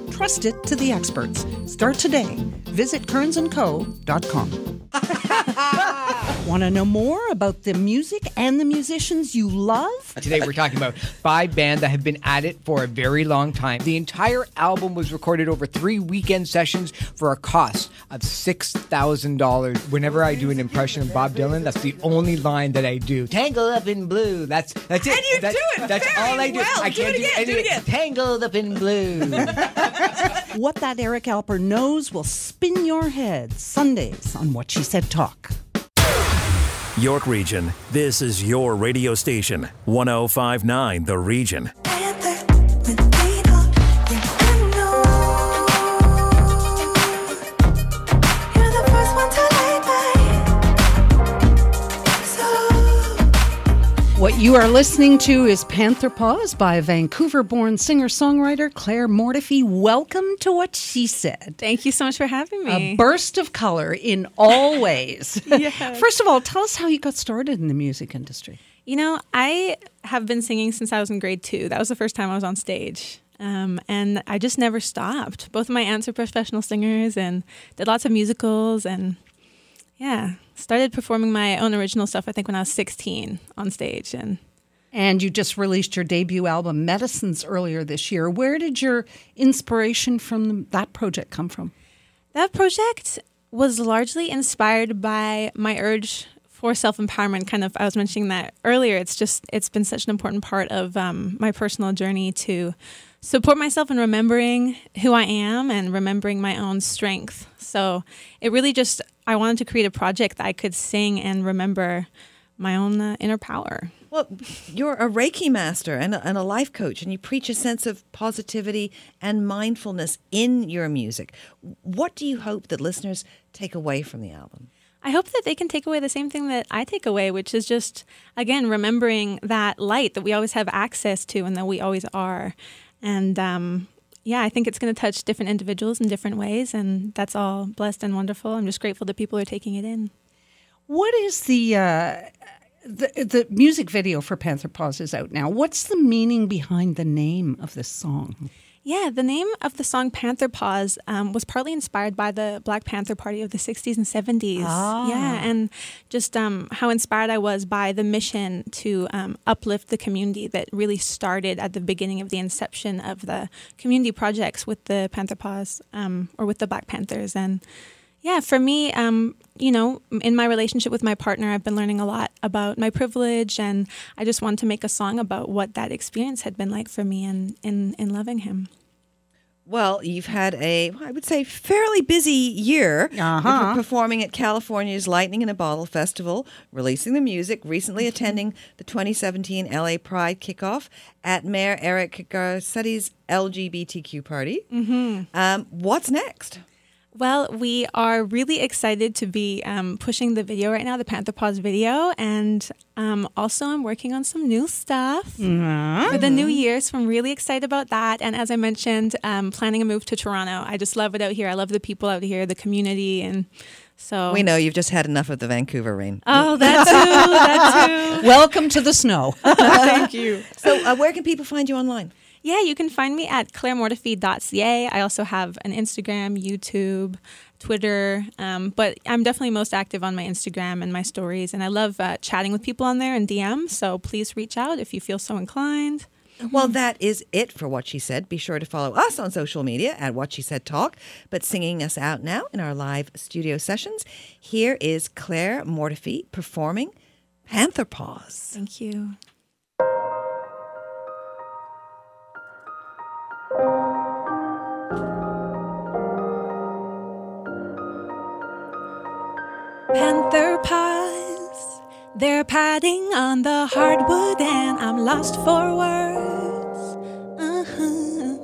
Trust it to the experts. Start today. Visit kearnsandco.com. Want to know more about the music and the musicians you love? Uh, today we're talking about five bands that have been at it for a very long time. The entire album was recorded over three weekend sessions for a cost of six thousand dollars. Whenever I do an impression of Bob Dylan, that's the only line that I do. Tangled up in blue. That's that's it. And you That's- do it That's all I do. well. I Do can't it again, do it any- again. Tangled up in blue. What that Eric Alper knows will spin your head Sundays on What She Said Talk. York Region. This is your radio station. 1059 The Region. What you are listening to is Panther Paws by Vancouver born singer songwriter Claire Mortifee. Welcome to What She Said. Thank you so much for having me. A burst of color in all ways. Yes. First of all, tell us how you got started in the music industry. You know, I have been singing since I was in grade two. That was the first time I was on stage. Um, and I just never stopped. Both of my aunts are professional singers and did lots of musicals and yeah, started performing my own original stuff I think when I was 16 on stage and And you just released your debut album, Medicines, earlier this year. Where did your inspiration from that project come from? That project, was largely inspired by my urge for self empowerment. Kind of, I was mentioning that earlier. It's just, it's been such an important part of um, my personal journey to support myself in remembering who I am and remembering my own strength. So it really just, I wanted to create a project that I could sing and remember my own uh, inner power. Well, you're a Reiki master and a, and a life coach, and you preach a sense of positivity and mindfulness in your music. What do you hope that listeners take away from the album? I hope that they can take away the same thing that I take away, which is just, again, remembering that light that we always have access to and that we always are. And um, yeah, I think it's going to touch different individuals in different ways. And that's all blessed and wonderful. I'm just grateful that people are taking it in. What is the uh, the the music video for Panther Paws is out now? What's the meaning behind the name of this song? Yeah, the name of the song Panther Paws um, was partly inspired by the Black Panther Party of the 60s and 70s. Ah. Yeah, and just um, how inspired I was by the mission to um, uplift the community that really started at the beginning of the inception of the community projects with the Panther Paws um, or with the Black Panthers. And yeah, for me, um, you know, in my relationship with my partner, I've been learning a lot about my privilege, and I just wanted to make a song about what that experience had been like for me in in, in loving him. Well, you've had a, I would say, fairly busy year Uh-huh. Performing at California's Lightning in a Bottle Festival, releasing the music, recently attending the 2017 LA Pride kickoff at Mayor Eric Garcetti's LGBTQ party. Mm-hmm. Um, what's next? Well, we are really excited to be um, pushing the video right now, the Panther Paws video, and um, also I'm working on some new stuff for the new year. So I'm really excited about that. And as I mentioned, um, planning a move to Toronto. I just love it out here. I love the people out here, the community, and so We know you've just had enough of the Vancouver rain. Oh, that too, that too. Welcome to the snow. Thank you. So, uh, where can people find you online? Yeah, you can find me at clairemortifee.ca. I also have an Instagram, YouTube, Twitter, um, but I'm definitely most active on my Instagram and my stories. And I love uh, chatting with people on there and DM. So please reach out if you feel so inclined. Well, that is it for What She Said. Be sure to follow us on social media at What She Said Talk. But singing us out now in our live studio sessions, here is Claire Mortifee performing Panther Paws. Thank you. Panther paws, they're padding on the hardwood, and I'm lost for words. Uh-huh.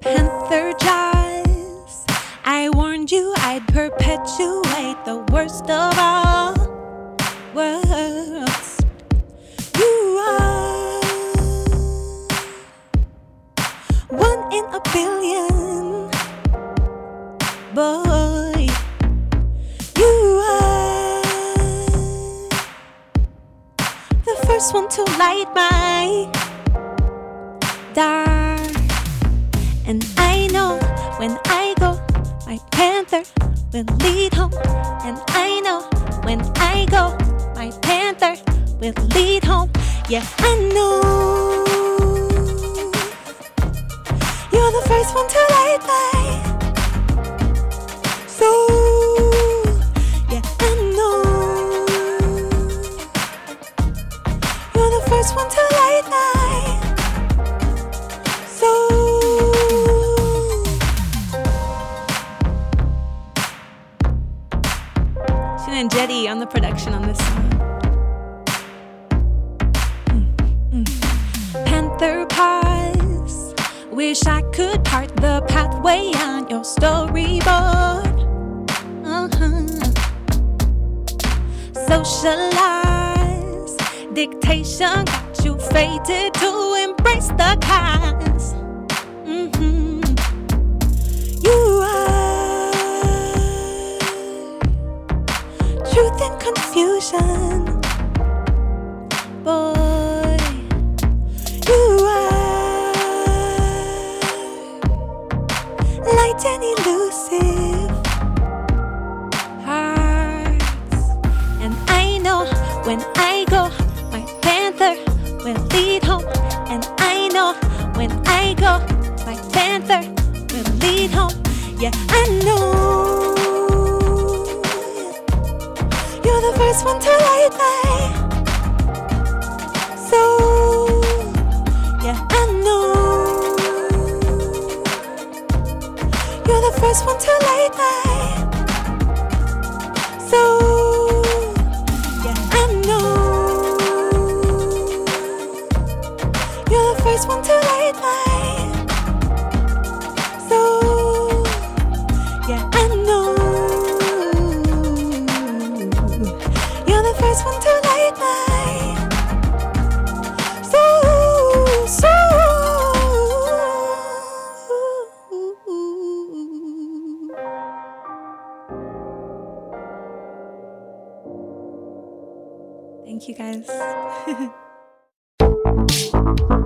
Panther jaws, I warned you I'd perpetuate the worst of all worlds. You are one in a billion, boy. First one to light my dark. And I know when I go, my panther will lead home. And I know when I go, my panther will lead home. Yeah, I know To light. Yeah, I know. You're the first one to light. Thank you guys.